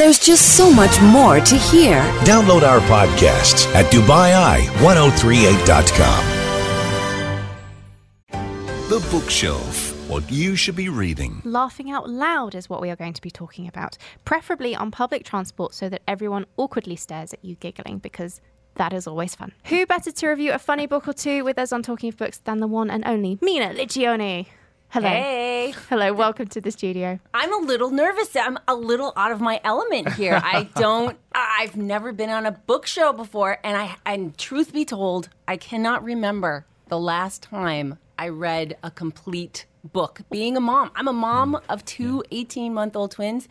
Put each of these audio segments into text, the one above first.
There's just so much more to hear. Download our podcasts at DubaiEye1038.com. The Bookshelf What You Should Be Reading. Laughing out loud is what we are going to be talking about, preferably on public transport so that everyone awkwardly stares at you giggling because that is always fun. Who better to review a funny book or two with us on Talking of Books than the one and only Mina Liccione? Hello. Hey. Hello, welcome to the studio. I'm a little nervous. I'm a little out of my element here. I don't I've never been on a book show before and I and truth be told, I cannot remember the last time I read a complete book. Being a mom, I'm a mom mm. of two 18-month-old twins.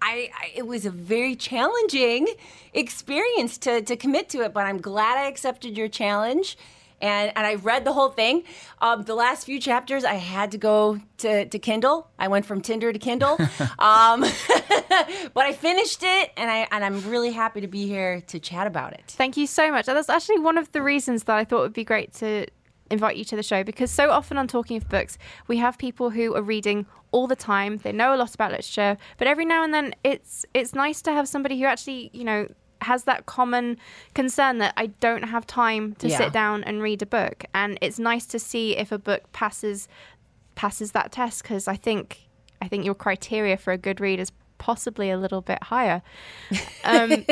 I, I, it was a very challenging experience to to commit to it, but I'm glad I accepted your challenge. And, and I read the whole thing. Um, the last few chapters, I had to go to, to Kindle. I went from Tinder to Kindle, um, but I finished it, and I and I'm really happy to be here to chat about it. Thank you so much. That's actually one of the reasons that I thought it would be great to invite you to the show because so often on Talking of Books, we have people who are reading all the time. They know a lot about literature, but every now and then it's it's nice to have somebody who actually, you know, has that common concern that I don't have time to Yeah. sit down and read a book. And it's nice to see if a book passes passes that test because I think I think your criteria for a good read is possibly a little bit higher. Um,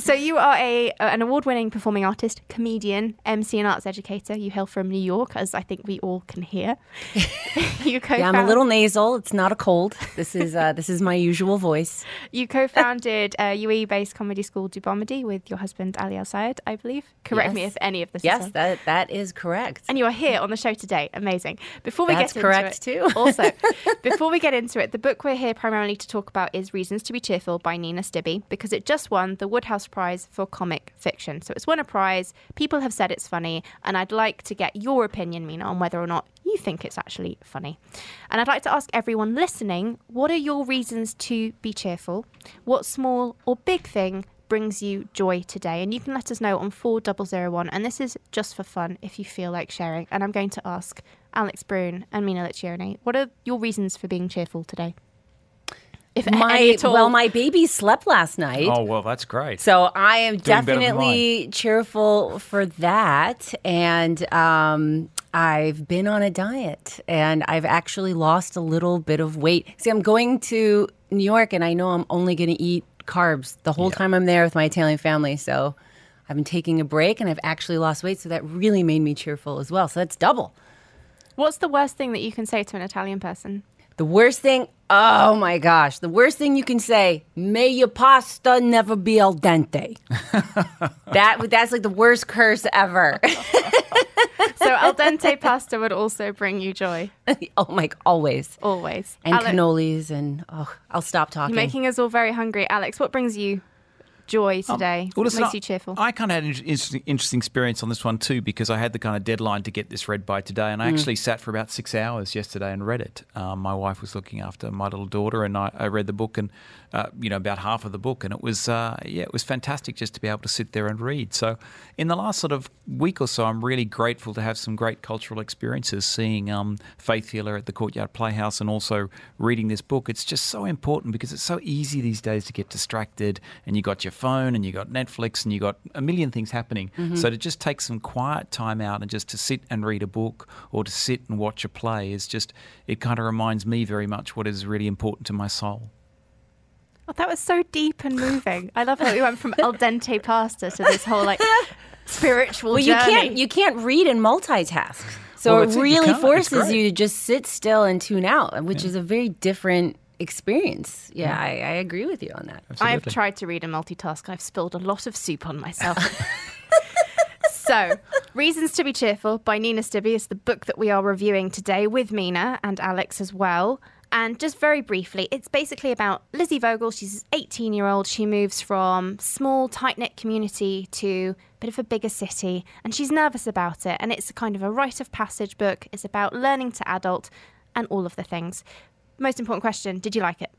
so you are a an award-winning performing artist, comedian, MC, and arts educator. You hail from New York, as I think we all can hear. you co Yeah, I'm a little nasal. It's not a cold. This is uh, this is my usual voice. You co-founded uh, UAE-based comedy school Dubomedy with your husband Ali Al Sayed, I believe. Correct me if any of this is Yes, wrong. that that is correct. And you are here on the show today. Amazing. Before we That's get correct, into it, too. also, before we get into it, the book we're here primarily to talk about is Reasons to Be Cheerful by Nina Stibbe because it just won the Wodehouse Prize for comic fiction. So it's won a prize. People have said it's funny, and I'd like to get your opinion, Mina, on whether or not you think it's actually funny. And I'd like to ask everyone listening, what are your reasons to be cheerful? What small or big thing brings you joy today? And you can let us know on 4001. And this is just for fun if you feel like sharing. And I'm going to ask Alex Brune and Mina Liccione, what are your reasons for being cheerful today? If any My at all. well, my baby slept last night. Oh well, that's great. So I am Doing definitely cheerful for that. And um, I've been on a diet and I've actually lost a little bit of weight. See, I'm going to New York and I know I'm only going to eat carbs the whole time I'm there with my Italian family. So I've been taking a break and I've actually lost weight. So that really made me cheerful as well. So that's double. What's the worst thing that you can say to an Italian person? The worst thing, oh my gosh, the worst thing you can say, may your pasta never be al dente. that that's like the worst curse ever. So al dente pasta would also bring you joy, oh my, always. always. And cannolis and oh, I'll stop talking. You're making us all very hungry. Alex, what brings you joy today? Um, Well, listen, makes I- you cheerful? I kind of had an interesting, interesting experience on this one too because I had the kind of deadline to get this read by today, and I actually sat for about six hours yesterday and read it. Um, my wife was looking after my little daughter, and I, I read the book and uh, you know about half of the book, and it was uh, yeah, it was fantastic just to be able to sit there and read. So, in the last sort of week or so, I'm really grateful to have some great cultural experiences, seeing um, Faith Healer at the Courtyard Playhouse, and also reading this book. It's just so important because it's so easy these days to get distracted, and you got your phone, and you got Netflix, and you got a million things happening. Mm-hmm. So to just take some quiet time out and just to sit and read a book or to sit and watch a play is just it kind of reminds me very much what is really important to my soul. Oh, that was so deep and moving. I love how we went from al dente pasta to this whole like spiritual well, you can't you can't read and multitask. So Well, it that's it. You really forces you to just sit still and tune out, which is a very different experience. Yeah, I, I agree with you on that. I've tried to read and multitask. I've spilled a lot of soup on myself. so, Reasons to Be Cheerful by Nina Stibbe is the book that we are reviewing today with Mina and Alex as well. And just very briefly, it's basically about Lizzie Vogel. She's an 18 year old. She moves from small, tight knit community to a bit of a bigger city, and she's nervous about it. And it's a kind of a rite of passage book. It's about learning to adult and all of the things. Most important question Did you like it?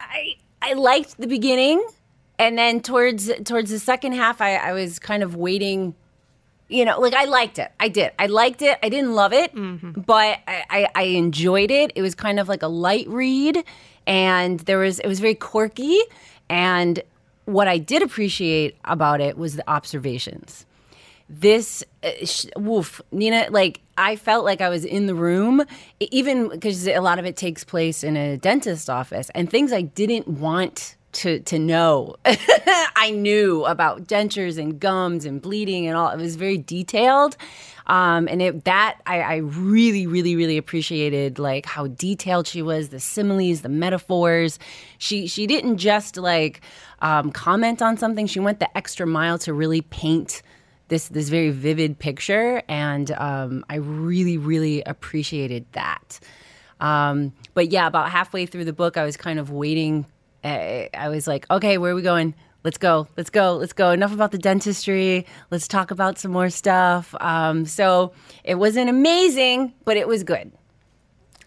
I I liked the beginning, and then towards towards the second half, I, I was kind of waiting. You know, like I liked it. I did. I liked it. I didn't love it, mm-hmm. but I, I, I enjoyed it. It was kind of like a light read, and there was it was very quirky. And what I did appreciate about it was the observations. This, uh, sh- woof, Nina, like I felt like I was in the room, even because a lot of it takes place in a dentist office, and things I didn't want to to know. I knew about dentures and gums and bleeding and all. It was very detailed, um, and it that I, I really, really, really appreciated like how detailed she was, the similes, the metaphors. She she didn't just like um, comment on something. She went the extra mile to really paint this this very vivid picture, and um, I really, really appreciated that. Um, but yeah, about halfway through the book, I was kind of waiting. I, I was like, okay, where are we going? Let's go, let's go, let's go. Enough about the dentistry. Let's talk about some more stuff. Um, so it wasn't amazing, but it was good.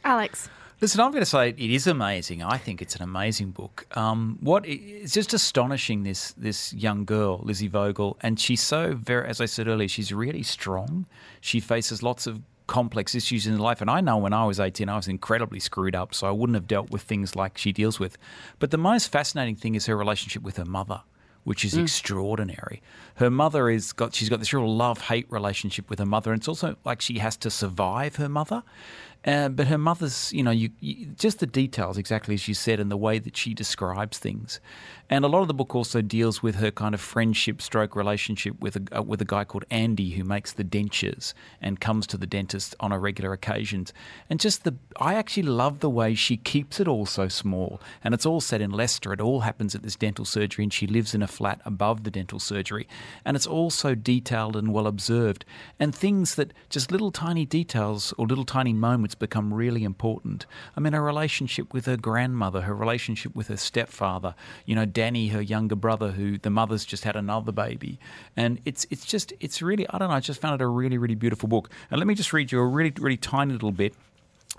Alex. Listen, I'm going to say it is amazing. I think it's an amazing book. Um, what it's just astonishing this this young girl, Lizzie Vogel, and she's so very, as I said earlier, she's really strong. She faces lots of complex issues in life, and I know when I was 18, I was incredibly screwed up, so I wouldn't have dealt with things like she deals with. But the most fascinating thing is her relationship with her mother which is extraordinary. Her mother is got she's got this real love hate relationship with her mother, and it's also like she has to survive her mother. Uh, but her mother's, you know, you, you, just the details exactly as you said, and the way that she describes things, and a lot of the book also deals with her kind of friendship stroke relationship with a uh, with a guy called Andy who makes the dentures and comes to the dentist on a regular occasions, and just the I actually love the way she keeps it all so small, and it's all set in Leicester. It all happens at this dental surgery, and she lives in a flat above the dental surgery, and it's all so detailed and well observed, and things that just little tiny details or little tiny moments become really important. I mean, her relationship with her grandmother, her relationship with her stepfather, you know, Danny, her younger brother, who the mother's just had another baby, and it's it's just it's really I don't know. I just found it a really really beautiful book. And let me just read you a really really tiny little bit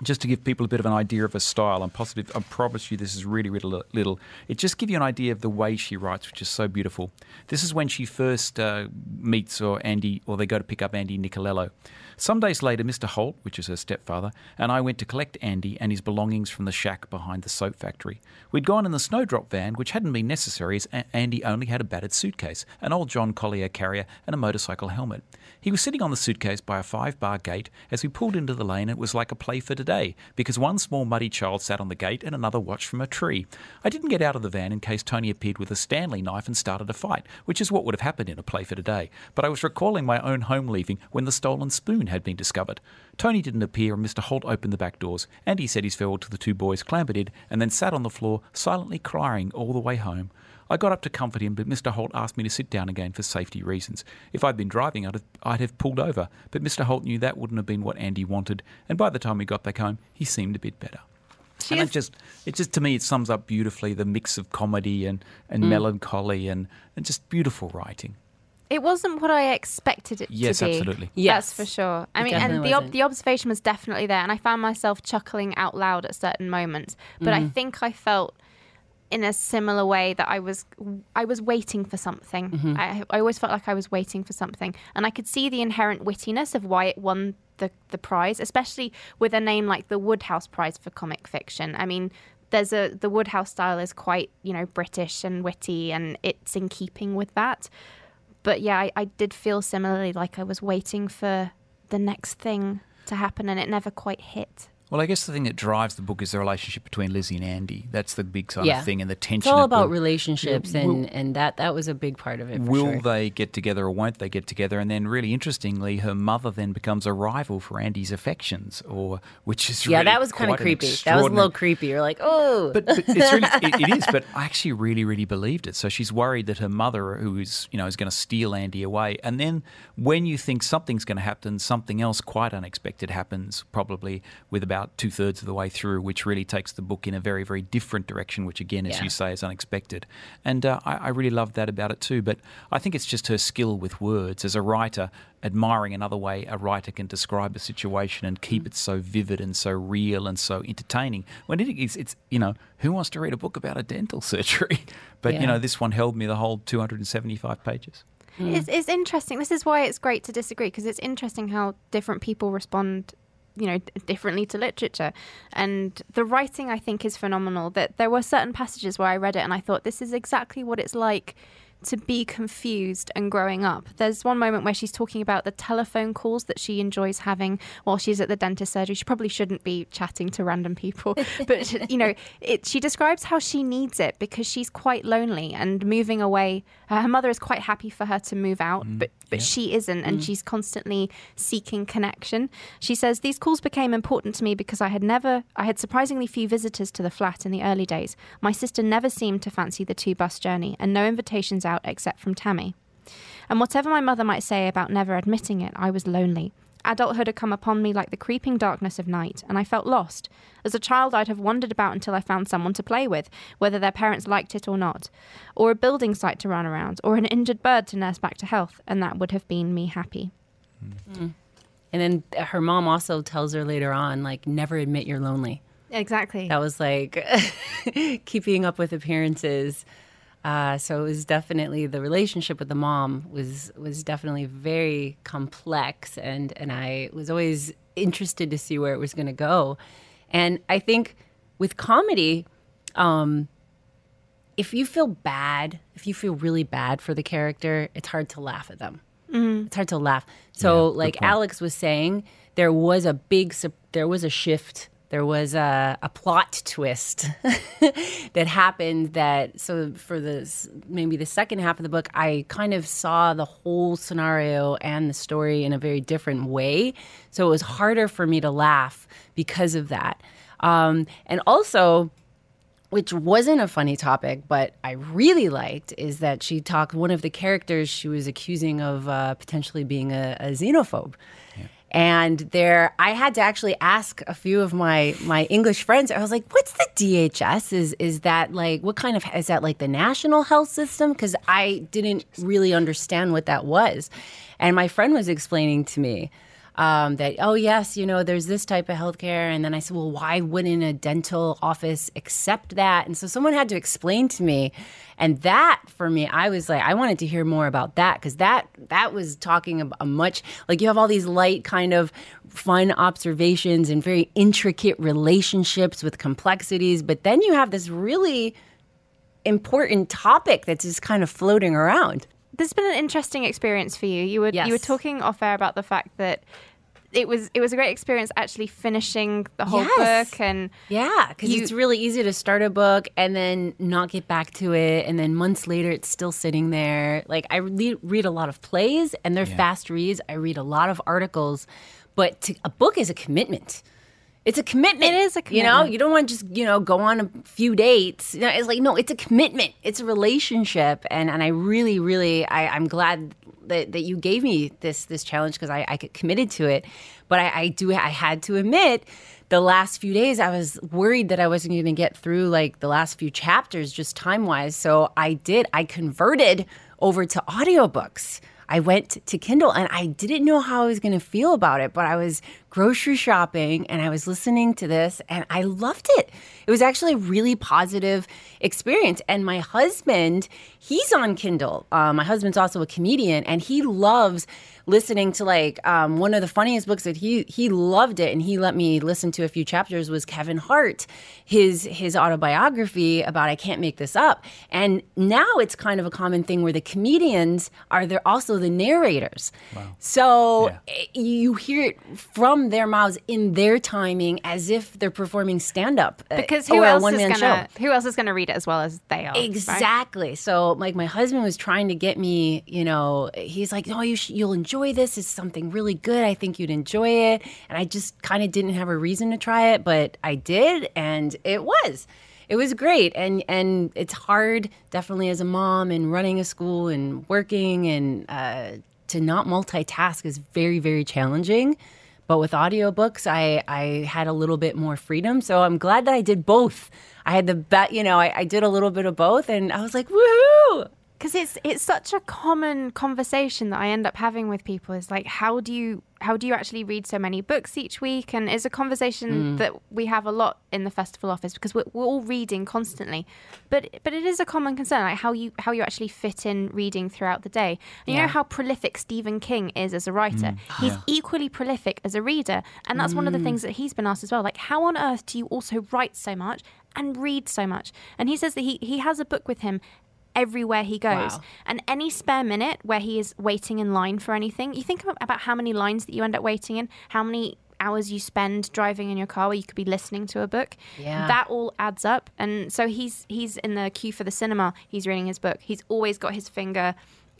just to give people a bit of an idea of her style, I'm positive, I promise you this is really, really little. It just give you an idea of the way she writes, which is so beautiful. This is when she first uh, meets or Andy, or they go to pick up Andy Nicolello. Some days later, Mr. Holt, which is her stepfather, and I went to collect Andy and his belongings from the shack behind the soap factory. We'd gone in the snowdrop van, which hadn't been necessary as Andy only had a battered suitcase, an old John Collier carrier, and a motorcycle helmet. He was sitting on the suitcase by a five bar gate. As we pulled into the lane, it was like a play for today, because one small muddy child sat on the gate and another watched from a tree. I didn't get out of the van in case Tony appeared with a Stanley knife and started a fight, which is what would have happened in a play for today. But I was recalling my own home leaving when the stolen spoon had been discovered. Tony didn't appear, and Mr. Holt opened the back doors. Andy said his farewell to the two boys, clambered in, and then sat on the floor, silently crying all the way home. I got up to comfort him, but Mr. Holt asked me to sit down again for safety reasons. If I'd been driving, I'd have, I'd have pulled over, but Mr. Holt knew that wouldn't have been what Andy wanted, and by the time we got back home, he seemed a bit better. She and it just, it just to me, it sums up beautifully the mix of comedy and, and Mm. melancholy and, and just beautiful writing. It wasn't what I expected it Yes, to be. Yes, absolutely. Yes. That's for sure. I It mean, and the ob- the observation was definitely there, and I found myself chuckling out loud at certain moments. But Mm-hmm. I think I felt in a similar way that I was I was waiting for something. Mm-hmm. I, I always felt like I was waiting for something, and I could see the inherent wittiness of why it won the the prize, especially with a name like the Wodehouse Prize for comic fiction. I mean. There's a the Wodehouse style is quite you know British and witty, and it's in keeping with that but yeah, I, I did feel similarly like I was waiting for the next thing to happen and it never quite hit. Well, I guess the thing that drives the book is the relationship between Lizzie and Andy. That's the big kind Yeah. of thing, and the tension. It's all about the- relationships, Yeah, and will- and that that was a big part of it. For Will sure. they get together or won't they get together? And then, really interestingly, her mother then becomes a rival for Andy's affections, or which is Yeah, really that was kind of creepy. That was a little creepy. You're like, oh, But, but it's really it, it is. But I actually really really believed it. So she's worried that her mother, who is you know is going to steal Andy away, and then when you think something's going to happen, something else quite unexpected happens. Probably with about two thirds of the way through, which really takes the book in a very very different direction. Which again, as Yeah. you say, is unexpected. And uh, I, I really love that about it too. But I think it's just her skill with words as a writer. Admiring another way a writer can describe a situation and keep it so vivid and so real and so entertaining. When it is, it's you know, who wants to read a book about a dental surgery? But you know, this one held me the whole 275 pages. It's, it's interesting. This is why it's great to disagree because it's interesting how different people respond you know differently to literature. And the writing i think is phenomenal. That there were certain passages where i read it and i thought this is exactly what it's like to be confused and growing up. There's one moment where she's talking about the telephone calls that she enjoys having while she's at the dentist surgery. She probably shouldn't be chatting to random people, but you know, it, she describes how she needs it because she's quite lonely and moving away. Uh, her mother is quite happy for her to move out, mm, but but she isn't, and mm. she's constantly seeking connection. She says these calls became important to me because I had never, I had surprisingly few visitors to the flat in the early days. My sister never seemed to fancy the two bus journey, and no invitations out except from Tammy. And whatever my mother might say about never admitting it, I was lonely. Adulthood had come upon me like the creeping darkness of night, and I felt lost. As a child, I'd have wandered about until I found someone to play with, whether their parents liked it or not, or a building site to run around, or an injured bird to nurse back to health, and that would have been me happy. Mm. And then her mom also tells her later on, like, never admit you're lonely. Exactly. That was like keeping up with appearances. Uh, so it was definitely the relationship with the mom was was definitely very complex, and and I was always interested to see where it was going to go. And I think with comedy, um, if you feel bad, if you feel really bad for the character, it's hard to laugh at them. It's hard to laugh. So, like Alex was saying, there was a big, there was a shift. There was a, a plot twist that happened. That so for the maybe the second half of the book, I kind of saw the whole scenario and the story in a very different way. So it was harder for me to laugh because of that. Um, and also, which wasn't a funny topic, but I really liked, is that she talked. One of the characters she was accusing of uh, potentially being a, a xenophobe. And there, I had to actually ask a few of my my English friends. I was like, "What's the NHS? Is is that like what kind of is that like the national health system?" Because I didn't really understand what that was. And my friend was explaining to me um, that oh yes, you know, there's this type of healthcare, and then I said, well, why wouldn't a dental office accept that? And so someone had to explain to me, and that for me, I was like, I wanted to hear more about that because that that was talking about a much like you have all these light kind of fun observations and very intricate relationships with complexities, but then you have this really important topic that's just kind of floating around. There's been an interesting experience for you. You were you were talking off air about the fact that it was it was a great experience actually finishing the whole Yes. book and Yeah, because it's really easy to start a book and then not get back to it, and then months later it's still sitting there. Like I read, read a lot of plays, and they're fast reads. I read a lot of articles, but to, a book is a commitment. It's a commitment. It is a commitment. You know, you don't want to just you know go on a few dates. You know, it's like no, it's a commitment. It's a relationship, and and I really, really, I, I'm glad that, that you gave me this this challenge because I, I committed to it. But I, I do I had to admit the last few days I was worried that I wasn't going to get through like the last few chapters just time wise. So I did. I converted over to audiobooks. I went to Kindle and I didn't know how I was going to feel about it, but I was grocery shopping and I was listening to this and I loved it. It was actually a really positive experience. And my husband, he's on Kindle. Uh, my husband's also a comedian and he loves listening to like um, one of the funniest books that he he loved it and he let me listen to a few chapters was Kevin Hart his his autobiography about I can't make this up and now it's kind of a common thing where the comedians are they're also the narrators so eh, you hear it from their mouths in their timing as if they're performing stand up because who else is one-man gonna show who else is gonna read it as well as they are? right? Exactly. So, like, my husband was trying to get me, you know, he's like, "Oh, you sh- you'll enjoy this. It's something really good. I think you'd enjoy it." And I just kind of didn't have a reason to try it, but I did, and it was. It was great, and and it's hard, definitely as a mom and running a school and working and uh, to not multitask is very very challenging. But with audiobooks, I, I had a little bit more freedom. So I'm glad that I did both. I had the bet, you know, I, I did a little bit of both and I was like, woohoo! Because it's it's such a common conversation that I end up having with people is like how do you how do you actually read so many books each week? And it's a conversation mm. that we have a lot in the festival office because we're, we're all reading constantly. But but it is a common concern like how you how you actually fit in reading throughout the day. And you know how prolific Stephen King is as a writer? Mm. He's Yeah. equally prolific as a reader. And that's one of the mm. things that he's been asked as well like how on earth do you also write so much and read so much? And he says that he he has a book with him everywhere he goes. Wow. And any spare minute where he is waiting in line for anything, you think about how many lines that you end up waiting in, how many hours you spend driving in your car where you could be listening to a book. Yeah. That all adds up. And so he's he's in the queue for the cinema, he's reading his book. He's always got his finger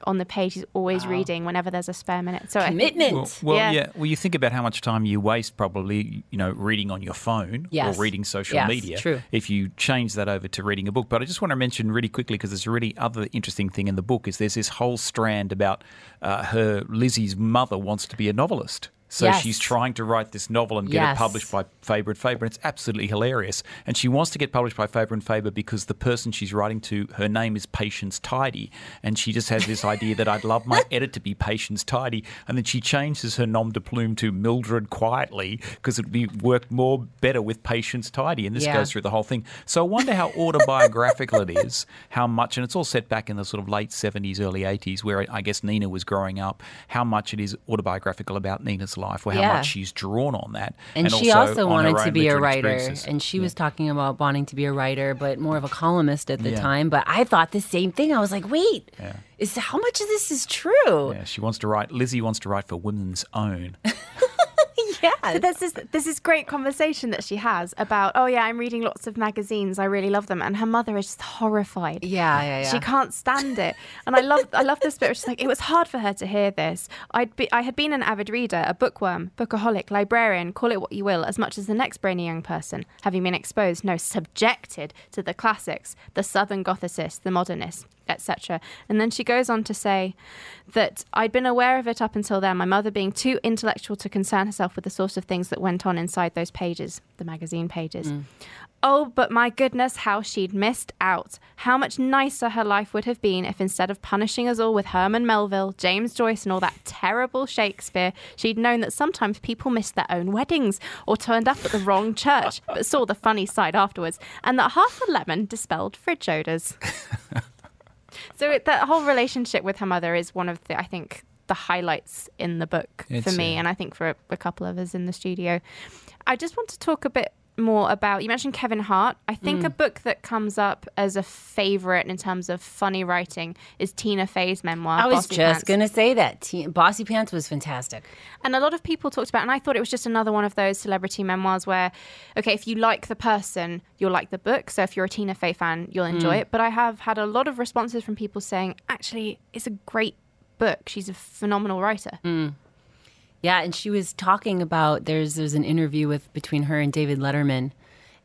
on the page. He's always reading whenever there's a spare minute. So I Commitment. Well, well Yeah. yeah. Well, you think about how much time you waste probably, you know, reading on your phone Yes. or reading social Yes, media. true. If you change that over to reading a book, but I just want to mention really quickly because there's a really other interesting thing in the book is there's this whole strand about uh, her Lizzie's mother wants to be a novelist. So Yes. she's trying to write this novel and get Yes. it published by Faber and Faber. And it's absolutely hilarious. And she wants to get published by Faber and Faber because the person she's writing to, her name is Patience Tidy. And she just has this idea that I'd love my edit to be Patience Tidy. And then she changes her nom de plume to Mildred Quietly because it'd be work more better with Patience Tidy. And this Yeah. goes through the whole thing. So I wonder how autobiographical it is, how much, and it's all set back in the sort of late 70s, early 80s, where I guess Nina was growing up, how much it is autobiographical about Nina's life, or how Yeah. much she's drawn on that. And, she also, her wanted to be a writer. And she was talking about wanting to be a writer, but more of a columnist at the Yeah. time. But I thought the same thing. I was like, wait, Yeah. is how much of this is true? Yeah, she wants to write. Lizzie wants to write for Women's Own. Yeah. So there's this there's this great conversation that she has about oh yeah I'm reading lots of magazines. I really love them. And her mother is just horrified. Yeah, yeah, yeah. she can't stand it. And I love I love this bit she's like it was hard for her to hear this. I'd be I had been an avid reader a bookworm bookaholic librarian call it what you will as much as the next brainy young person having been exposed no subjected to the classics the southern gothicists the modernists etc. And then she goes on to say that I'd been aware of it up until then, my mother being too intellectual to concern herself with the sort of things that went on inside those pages, the magazine pages. Mm. Oh, but my goodness, how she'd missed out. How much nicer her life would have been if instead of punishing us all with Herman Melville, James Joyce, and all that terrible Shakespeare, she'd known that sometimes people missed their own weddings or turned up at the wrong church, but saw the funny side afterwards, and that half a lemon dispelled fridge odours. So it, that whole relationship with her mother is one of the, I think, the highlights in the book for me, and I think for a, a couple of us in the studio. I just want to talk a bit more about. You mentioned Kevin Hart. I think Mm. a book that comes up as a favorite in terms of funny writing is Tina Fey's memoir. I was Bossy just Pants. going to say that. Te- Bossy Pants was fantastic. And a lot of people talked about, it, and I thought it was just another one of those celebrity memoirs where, okay, if you like the person, you'll like the book. So if you're a Tina Fey fan, you'll enjoy Mm. it. But I have had a lot of responses from people saying, actually, it's a great book. She's a phenomenal writer. Mm. Yeah, and she was talking about there's there's an interview with between her and David Letterman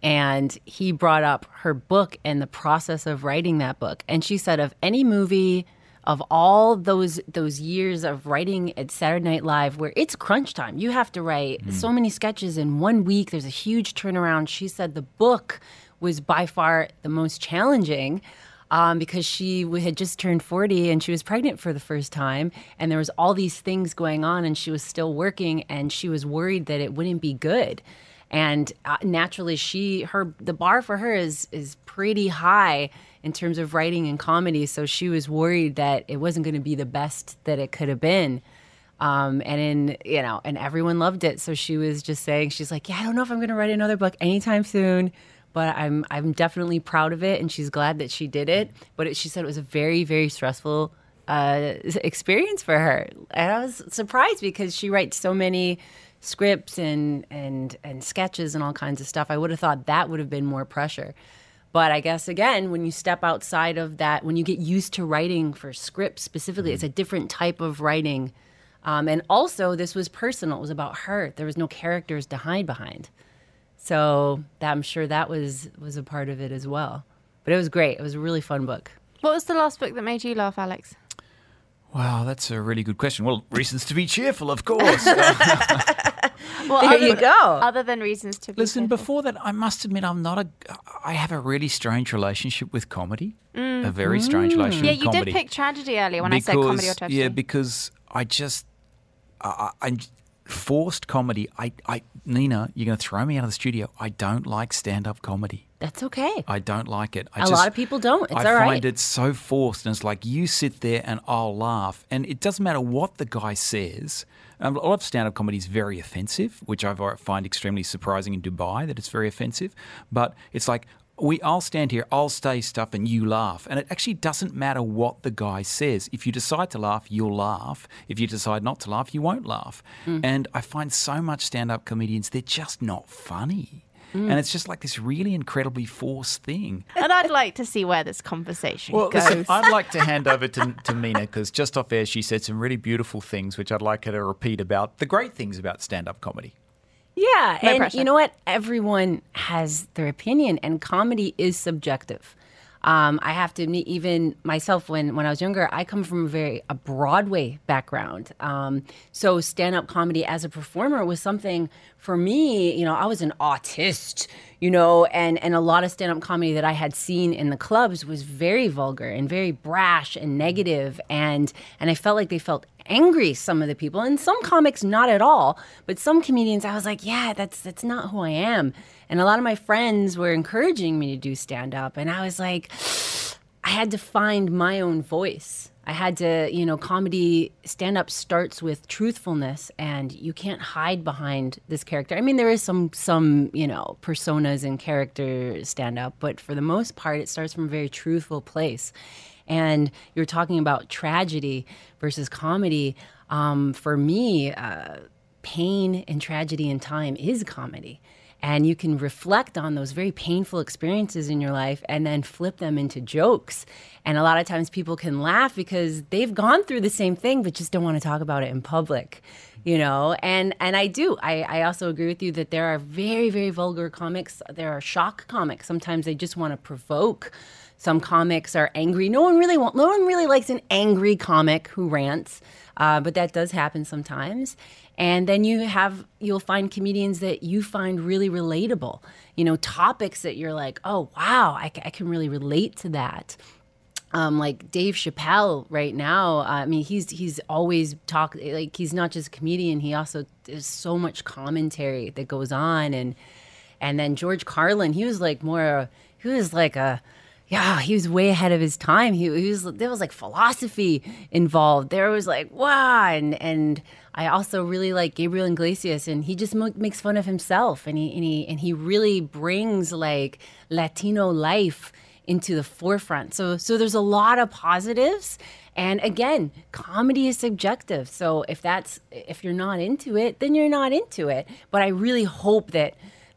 and he brought up her book and the process of writing that book. And she said of any movie of all those those years of writing at Saturday Night Live where it's crunch time. You have to write mm. so many sketches in one week. There's a huge turnaround. She said the book was by far the most challenging um, because she had just turned 40 and she was pregnant for the first time and there was all these things going on and she was still working and she was worried that it wouldn't be good. And uh, naturally she her the bar for her is is pretty high in terms of writing and comedy so she was worried that it wasn't going to be the best that it could have been. Um, and in you know and everyone loved it so she was just saying she's like yeah i don't know if i'm going to write another book anytime soon but i'm i'm definitely proud of it and she's glad that she did it but it, she said it was a very very stressful uh, experience for her and i was surprised because she writes so many scripts and and and sketches and all kinds of stuff i would have thought that would have been more pressure but I guess again, when you step outside of that, when you get used to writing for scripts specifically, it's a different type of writing. Um, and also, this was personal. It was about her. There was no characters to hide behind. So that, I'm sure that was was a part of it as well. But it was great. It was a really fun book. What was the last book that made you laugh, Alex? Wow, that's a really good question. Well, reasons to be cheerful, of course. Well, there other- you go. Other than reasons to be Listen, tearful. before that, I must admit I'm not a. I have a really strange relationship with comedy. A very strange relationship Mm. yeah, with you comedy. did pick tragedy earlier when I said comedy or tragedy. Yeah, because I just, I, I, I- forced comedy. I, I, Nina, you're going to throw me out of the studio. I don't like stand-up comedy. That's okay. I don't like it. I A just, lot of people don't. It's I all right. find it so forced, and it's like you sit there and I'll laugh, and it doesn't matter what the guy says. Um, a lot of stand-up comedy is very offensive, which I find extremely surprising in Dubai that it's very offensive. But it's like we, I'll stand here, I'll say stuff, and you laugh, and it actually doesn't matter what the guy says. If you decide to laugh, you'll laugh. If you decide not to laugh, you won't laugh. Mm. And I find so much stand-up comedians they're just not funny. Mm. And it's just like this really incredibly forced thing. and I'd like to see where this conversation Well, goes. listen, I'd like to hand over to, to Mina because just off air she said some really beautiful things, which I'd like her to repeat about the great things about stand-up comedy. Yeah, No and pressure. you know what? Everyone has their opinion, and comedy is subjective. Um, I have to admit, even myself, when when I was younger, I come from a very a Broadway background. Um, so stand up comedy as a performer was something for me. You know, I was an autist. You know, and and a lot of stand up comedy that I had seen in the clubs was very vulgar and very brash and negative, and and I felt like they felt angry some of the people and some comics not at all but some comedians i was like yeah that's that's not who i am. And a lot of my friends were encouraging me to do stand up and i was like i had to find my own voice. I had to you know comedy stand up starts with truthfulness and you can't hide behind this character. I mean there is some some you know personas and character stand up but for the most part it starts from a very truthful place and you're talking about tragedy versus comedy. Um, for me, uh, pain and tragedy in time is comedy. And you can reflect on those very painful experiences in your life and then flip them into jokes. And a lot of times people can laugh because they've gone through the same thing, but just don't want to talk about it in public. You know, and and I do. I, I also agree with you that there are very very vulgar comics. There are shock comics. Sometimes they just want to provoke. Some comics are angry. No one really want, no one really likes an angry comic who rants, uh, but that does happen sometimes. And then you have you'll find comedians that you find really relatable. You know, topics that you're like, oh wow, I, I can really relate to that. Um, like Dave Chappelle right now. uh, I mean, he's he's always talk like he's not just a comedian. He also there's so much commentary that goes on, and and then George Carlin, he was like more. He was like a yeah, he was way ahead of his time. He, he was there was like philosophy involved. There was like wow, and and I also really like Gabriel Iglesias, and he just mo- makes fun of himself, and he and he and he really brings like Latino life into the forefront. So so there's a lot of positives. And again, comedy is subjective. So if that's if you're not into it, then you're not into it. But I really hope that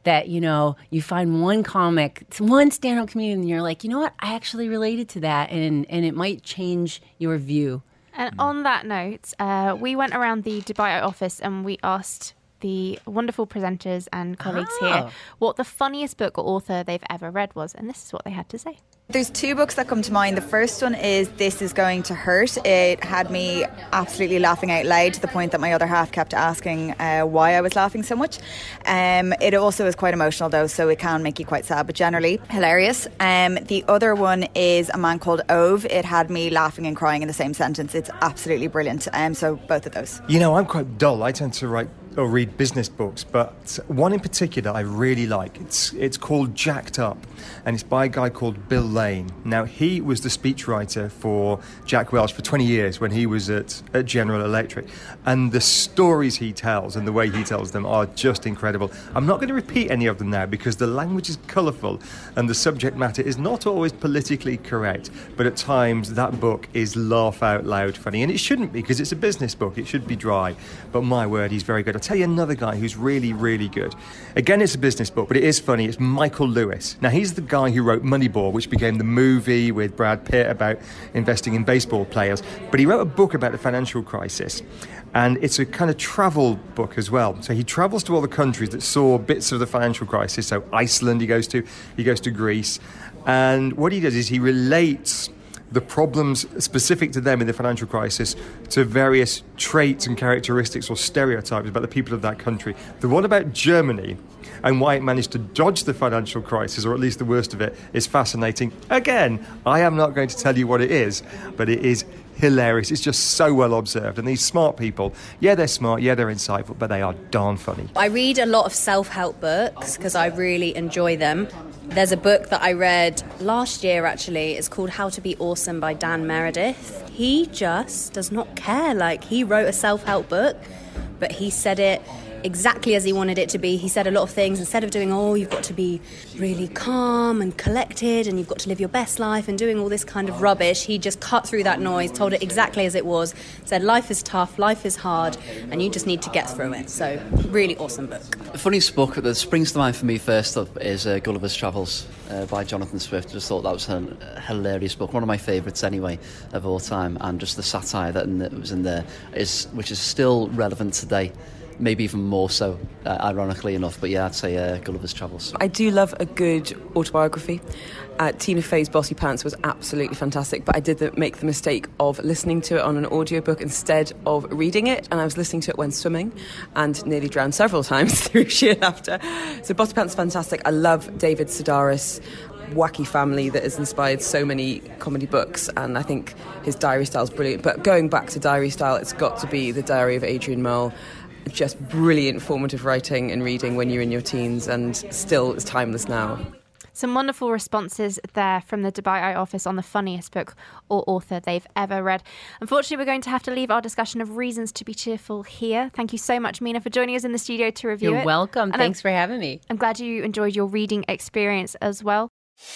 that you know you find one comic one stand-up comedian and you're like you know what i actually related to that and and it might change your view And on that note, uh, we went around the Dubai office and we asked the wonderful presenters and colleagues here Oh. what the funniest book or author they've ever read was, and this is what they had to say. There's two books that come to mind. The first one is This Is Going to Hurt. It had me absolutely laughing out loud to the point that my other half kept asking uh, why I was laughing so much. Um, it also is quite emotional though, so it can make you quite sad, but generally hilarious. Um, the other one is A Man Called Ove. It had me laughing and crying in the same sentence. It's absolutely brilliant. Um, so both of those. You know, I'm quite dull. I tend to write or read business books, but one in particular I really like. It's it's called Jacked Up, and it's by a guy called Bill Lane. Now he was the speechwriter for Jack Welch for 20 years when he was at, at General Electric, and the stories he tells and the way he tells them are just incredible. I'm not going to repeat any of them now because the language is colourful and the subject matter is not always politically correct, but at times that book is laugh out loud funny, and it shouldn't be because it's a business book. It should be dry, but my word, he's very good. Tell you another guy who's really, really good. Again, it's a business book, but it is funny. It's Michael Lewis. Now, he's the guy who wrote Moneyball, which became the movie with Brad Pitt about investing in baseball players. But he wrote a book about the financial crisis. And it's a kind of travel book as well. So he travels to all the countries that saw bits of the financial crisis. So Iceland, he goes to, he goes to Greece. And what he does is he relates the problems specific to them in the financial crisis to various traits and characteristics or stereotypes about the people of that country. The one about Germany and why it managed to dodge the financial crisis, or at least the worst of it, is fascinating. Again, I am not going to tell you what it is, but it is hilarious. It's just so well observed. And these smart people, yeah, they're smart, yeah, they're insightful, but they are darn funny. I read a lot of self help books because I really enjoy them. There's a book that I read last year actually. It's called How to Be Awesome by Dan Meredith. He just does not care. Like, he wrote a self help book, but he said it exactly as he wanted it to be. He said a lot of things instead of doing, oh, you've got to be really calm and collected and you've got to live your best life and doing all this kind of rubbish. He just cut through that noise, told it exactly as it was, said, life is tough, life is hard, and you just need to get through it. So, really awesome book. The funniest book that springs to mind for me first up is uh, Gulliver's Travels uh, by Jonathan Swift. Just thought that was a hilarious book, one of my favourites anyway of all time, and just the satire that was in there is, which is still relevant today maybe even more so, uh, ironically enough. But yeah, I'd say uh, Gulliver's Travels. I do love a good autobiography. Uh, Tina Fey's Bossy Pants was absolutely fantastic, but I did the, make the mistake of listening to it on an audiobook instead of reading it, and I was listening to it when swimming and nearly drowned several times through sheer laughter. So Bossy Pants is fantastic. I love David Sedaris wacky family that has inspired so many comedy books, and I think his diary style is brilliant. But going back to diary style, it's got to be the Diary of Adrian Mole just brilliant formative writing and reading when you're in your teens and still is timeless now. Some wonderful responses there from the Dubai Eye office on the funniest book or author they've ever read. Unfortunately, we're going to have to leave our discussion of reasons to be cheerful here. Thank you so much, Mina, for joining us in the studio to review You're it. welcome. And Thanks I'm, for having me. I'm glad you enjoyed your reading experience as well.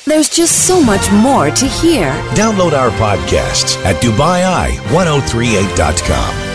There's just so much more to hear. Download our podcasts at DubaiEye1038.com.